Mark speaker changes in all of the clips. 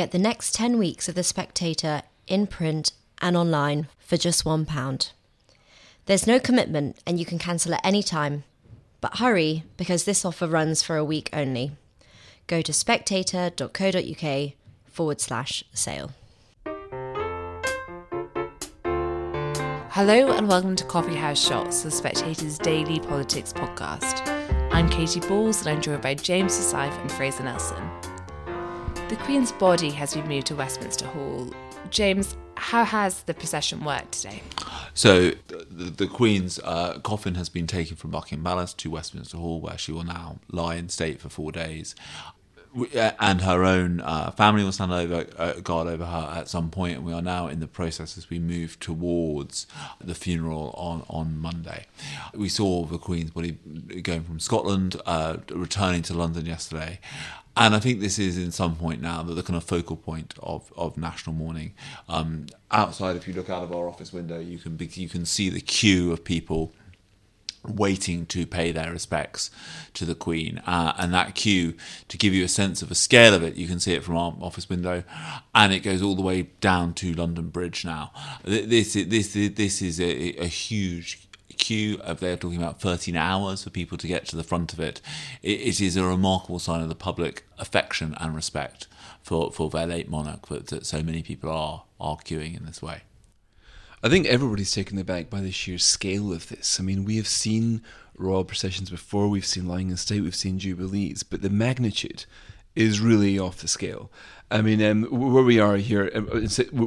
Speaker 1: Get the next 10 weeks of The Spectator in print and online for just £1. There's no commitment and you can cancel at any time. But hurry because this offer runs for a week only. Go to spectator.co.uk forward slash sale.
Speaker 2: Hello and welcome to Coffee House Shots, the Spectator's daily politics podcast. I'm Katy Balls and I'm joined by James Forsyth and Fraser Nelson. The Queen's body has been moved to Westminster Hall. James, how has the procession worked today?
Speaker 3: So, the, the Queen's uh, coffin has been taken from Buckingham Palace to Westminster Hall, where she will now lie in state for four days. Uh, and her own uh, family will stand over uh, guard over her at some point, and we are now in the process as we move towards the funeral on on Monday. We saw the Queen's body going from Scotland, uh, returning to London yesterday, and I think this is in some point now the kind of focal point of, of national mourning. Um, outside, if you look out of our office window, you can you can see the queue of people waiting to pay their respects to the Queen. Uh, and that queue, to give you a sense of a scale of it, you can see it from our office window, and it goes all the way down to London Bridge now. This, this, this is a, a huge queue of they're talking about 13 hours for people to get to the front of it. it. It is a remarkable sign of the public affection and respect for, for their late monarch that, that so many people are, are queuing in this way.
Speaker 4: I think everybody's taken aback by the sheer scale of this. I mean, we have seen royal processions before, we've seen lying in state, we've seen jubilees, but the magnitude is really off the scale. I mean, um, where we are here, um,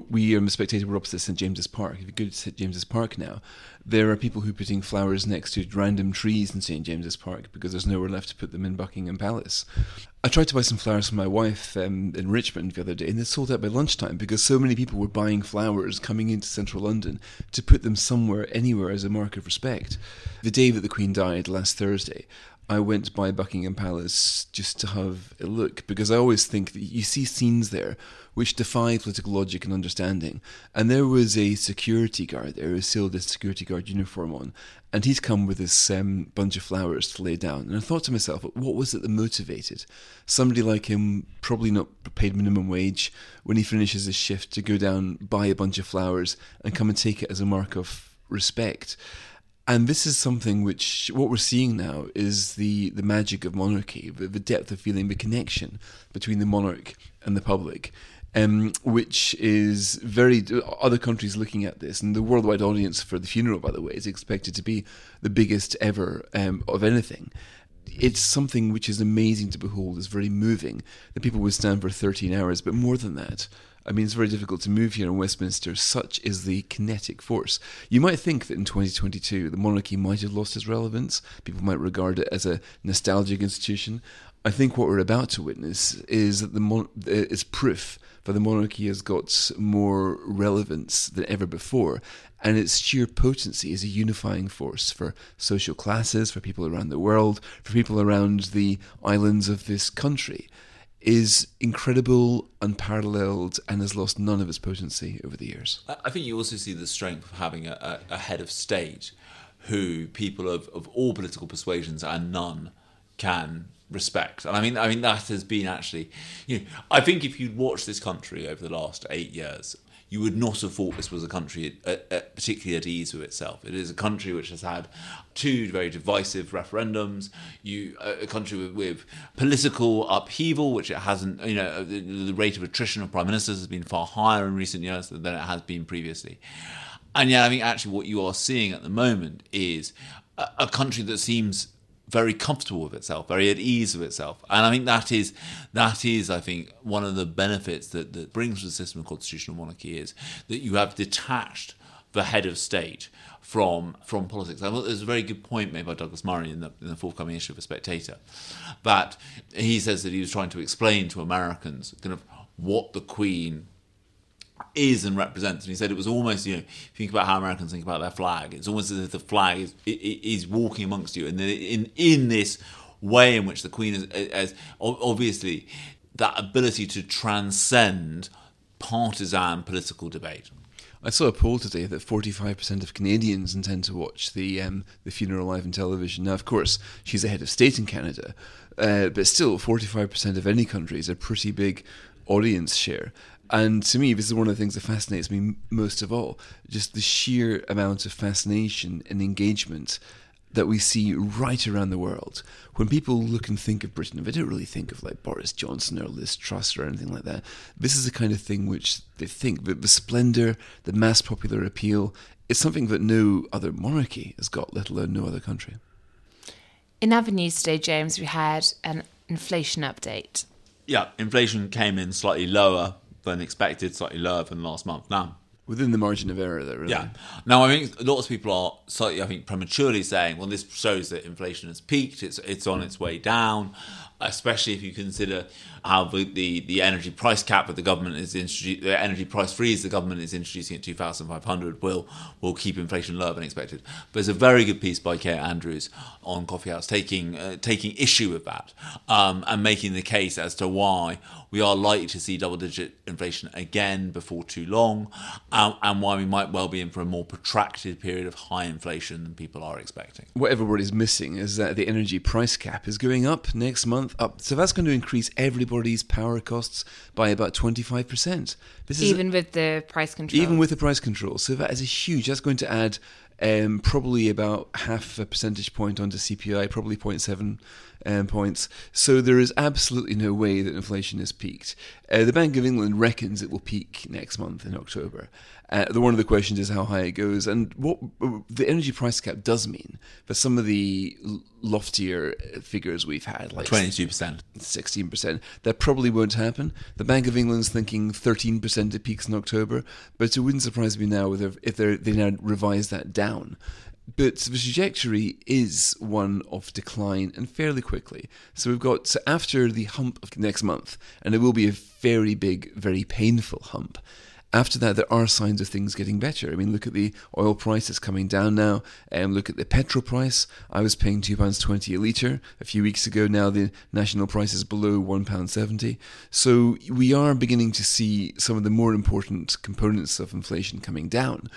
Speaker 4: we are spectator. We're opposite St James's Park. If you go to St James's Park now, there are people who are putting flowers next to random trees in St James's Park because there's nowhere left to put them in Buckingham Palace. I tried to buy some flowers for my wife um, in Richmond the other day, and they sold out by lunchtime because so many people were buying flowers coming into central London to put them somewhere, anywhere, as a mark of respect. The day that the Queen died, last Thursday, I went by Buckingham Palace just to have a look because I always think that you see scenes there which defy political logic and understanding. And there was a security guard there who still had a security guard uniform on, and he's come with this um, bunch of flowers to lay down. And I thought to myself, what was it that motivated somebody like him, probably not paid minimum wage, when he finishes his shift to go down, buy a bunch of flowers, and come and take it as a mark of respect? And this is something which what we're seeing now is the, the magic of monarchy, the, the depth of feeling, the connection between the monarch and the public, um, which is very other countries looking at this, and the worldwide audience for the funeral, by the way, is expected to be the biggest ever um, of anything. It's something which is amazing to behold. It's very moving. The people would stand for 13 hours, but more than that, I mean, it's very difficult to move here in Westminster. Such is the kinetic force. You might think that in 2022 the monarchy might have lost its relevance. People might regard it as a nostalgic institution. I think what we're about to witness is that the mon- uh, is proof that the monarchy has got more relevance than ever before, and its sheer potency is a unifying force for social classes, for people around the world, for people around the islands of this country is incredible, unparalleled, and has lost none of its potency over the years.
Speaker 3: I think you also see the strength of having a, a head of state who people of, of all political persuasions and none can respect. And I mean, I mean that has been actually, you know, I think if you'd watched this country over the last eight years, you would not have thought this was a country at, at, particularly at ease with itself. It is a country which has had two very divisive referendums. You uh, a country with, with political upheaval, which it hasn't. You know, the, the, rate of attrition of prime ministers has been far higher in recent years than it has been previously. And yet, I think actually what you are seeing at the moment is a, a country that seems very comfortable with itself, very at ease with itself. And I think that is that is, I think, one of the benefits that, that brings to the system of constitutional monarchy is that you have detached the head of state from from politics. I thought there's a very good point made by Douglas Murray in the, in the forthcoming issue of a Spectator, that he says that he was trying to explain to Americans kind of what the Queen is and represents. And he said it was almost, you know, think about how Americans think about their flag, it's almost as if the flag is, is walking amongst you. And in, in this way in which the Queen is, as obviously that ability to transcend partisan political debate.
Speaker 4: I saw a poll today that 45% of Canadians intend to watch the um, the funeral live on television. Now, of course, she's the head of state in Canada, uh, but still, 45% of any country is a pretty big audience share. And to me, this is one of the things that fascinates me most of all just the sheer amount of fascination and engagement that we see right around the world. When people look and think of Britain, they don't really think of like Boris Johnson or Liz Truss or anything like that. This is the kind of thing which they think that the splendour, the mass popular appeal, is something that no other monarchy has got, let alone no other country.
Speaker 2: In other news today, James, we had an inflation update.
Speaker 3: Yeah, inflation came in slightly lower than expected, slightly lower than last month. Now,
Speaker 4: Within the margin of error, though, really.
Speaker 3: Yeah. Now, I think lots of people are slightly, I think, prematurely saying, well, this shows that inflation has peaked, it's, it's on its way down, especially if you consider how the, the, the energy price cap that the government is introducing, the energy price freeze the government is introducing at 2,500 will will keep inflation lower than expected. But there's a very good piece by Kate Andrews on Coffee House taking uh, taking issue with that um, and making the case as to why we are likely to see double digit inflation again before too long um, and why we might well be in for a more protracted period of high inflation than people are expecting.
Speaker 4: What everybody's missing is that the energy price cap is going up next month. Up, so that's going to increase everybody's power costs by about twenty five percent. This is
Speaker 2: Even with the price control.
Speaker 4: even with the price control. So that is a huge. That's going to add um, probably about half a percentage point onto CPI, probably 0.7 um, points. So there is absolutely no way that inflation has peaked. Uh, the Bank of England reckons it will peak next month in October. Uh, the one of the questions is how high it goes, and what uh, the energy price cap does mean for some of the loftier figures we've had, like
Speaker 3: 22%.
Speaker 4: 16%. That probably won't happen. The Bank of England's thinking 13% it peaks in October, but it wouldn't surprise me now if, if they're, they now revise that down. But the trajectory is one of decline and fairly quickly. So we've got so after the hump of next month, and it will be a very big, very painful hump. After that, there are signs of things getting better. I mean, look at the oil prices coming down now. Um, look at the petrol price. I was paying two pounds twenty a litre a few weeks ago. Now the national price is below one pound seventy. So we are beginning to see some of the more important components of inflation coming down.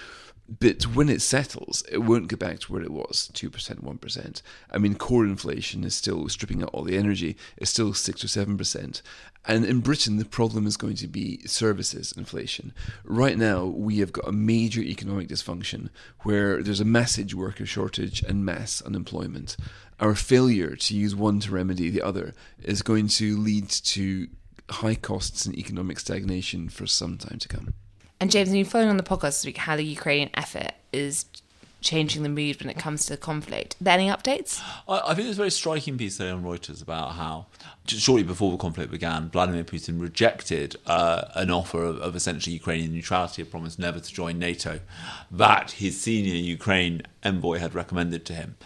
Speaker 4: But when it settles, it won't go back to where it was 2%, 1%. I mean, core inflation is still stripping out all the energy, it's still 6 or 7%. And in Britain, the problem is going to be services inflation. Right now, we have got a major economic dysfunction where there's a massive worker shortage and mass unemployment. Our failure to use one to remedy the other is going to lead to high costs and economic stagnation for some time to come.
Speaker 2: And James, you've following on the podcast this week how the Ukrainian effort is changing the mood when it comes to the conflict. Are there any updates?
Speaker 3: I, I think there's a very striking piece today on Reuters about how, shortly before the conflict began, Vladimir Putin rejected uh, an offer of, of essentially Ukrainian neutrality, a promise never to join NATO, that his senior Ukraine envoy had recommended to him.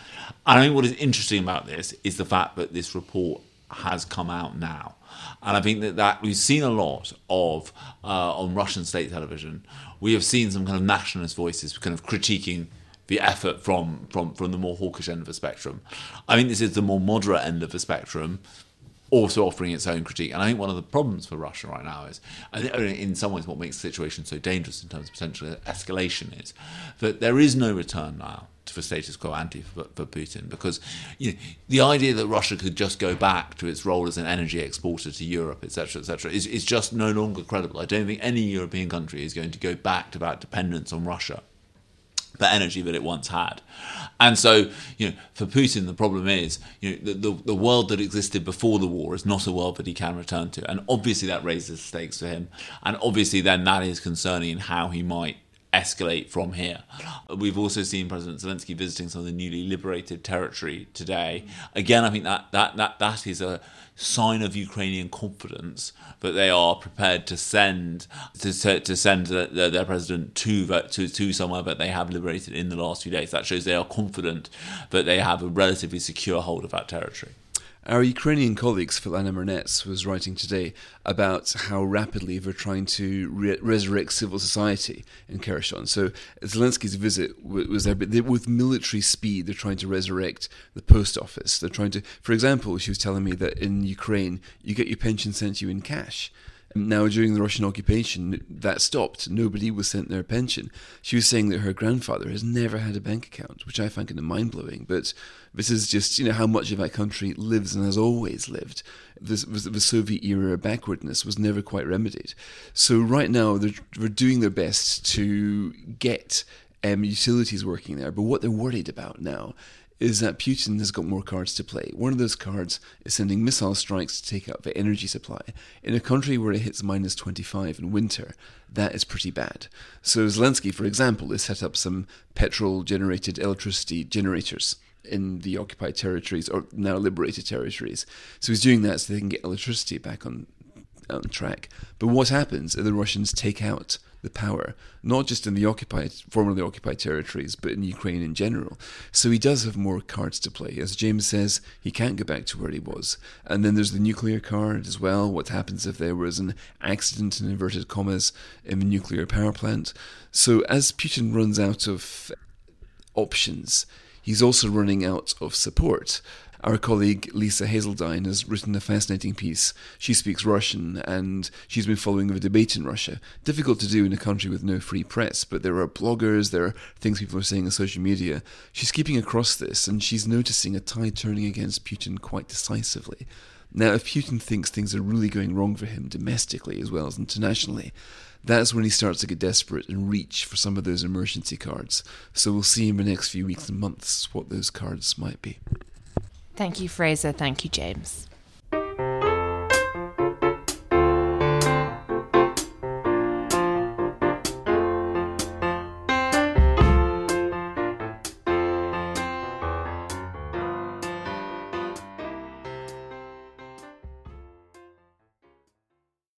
Speaker 3: And I think what is interesting about this is the fact that this report has come out now. And I think that, that we've seen a lot of uh, on Russian state television. We have seen some kind of nationalist voices kind of critiquing the effort from, from, from the more hawkish end of the spectrum. I think this is the more moderate end of the spectrum, also offering its own critique. And I think one of the problems for Russia right now is, I think in some ways, what makes the situation so dangerous in terms of potential escalation is that there is no return now for status quo ante for, for Putin because you know, the idea that Russia could just go back to its role as an energy exporter to Europe, etc., etc., is, is just no longer credible. I don't think any European country is going to go back to that dependence on Russia the energy that it once had. And so, you know, for Putin, the problem is, you know, the, the, the, world that existed before the war is not a world that he can return to. And obviously that raises stakes for him. And obviously then that is concerning in how he might escalate from here. We've also seen President Zelensky visiting some of the newly liberated territory today. Again, I think that that that, that is a sign of Ukrainian confidence that they are prepared to send to, to send their, their president to, to to somewhere that they have liberated in the last few days. That shows they are confident that they have a relatively secure hold of that territory.
Speaker 4: Our Ukrainian colleague Svetlana Morenets was writing today about how rapidly they're trying to re- resurrect civil society in Kherson. So Zelensky's visit was there, but with military speed, they're trying to resurrect the post office. They're trying to, for example, she was telling me that in Ukraine, you get your pension sent to you in cash. Now, during the Russian occupation, that stopped. Nobody was sent their pension. She was saying that her grandfather has never had a bank account, which I find kind of mind blowing. But this is just, you know, how much of that country lives and has always lived. This the Soviet era backwardness was never quite remedied. So right now they're, they're doing their best to get um, utilities working there. But what they're worried about now is that Putin has got more cards to play. One of those cards is sending missile strikes to take out the energy supply. In a country where it hits minus 25 in winter, that is pretty bad. So Zelensky, for example, has set up some petrol generated electricity generators in the occupied territories or now liberated territories. So he's doing that so they can get electricity back on on track. But what happens if the Russians take out the power, not just in the occupied, formerly occupied territories, but in Ukraine in general. So he does have more cards to play. As James says, he can't go back to where he was. And then there's the nuclear card as well. What happens if there was an accident, in inverted commas, in the nuclear power plant? So as Putin runs out of options, he's also running out of support. Our colleague Lisa Haseldine has written a fascinating piece. She speaks Russian and she's been following the debate in Russia. Difficult to do in a country with no free press, but there are bloggers, there are things people are saying on social media. She's keeping across this and she's noticing a tide turning against Putin quite decisively. Now, if Putin thinks things are really going wrong for him domestically as well as internationally, that's when he starts to get desperate and reach for some of those emergency cards. So we'll see in the next few weeks and months what those cards might be.
Speaker 2: Thank you, Fraser. Thank you, James.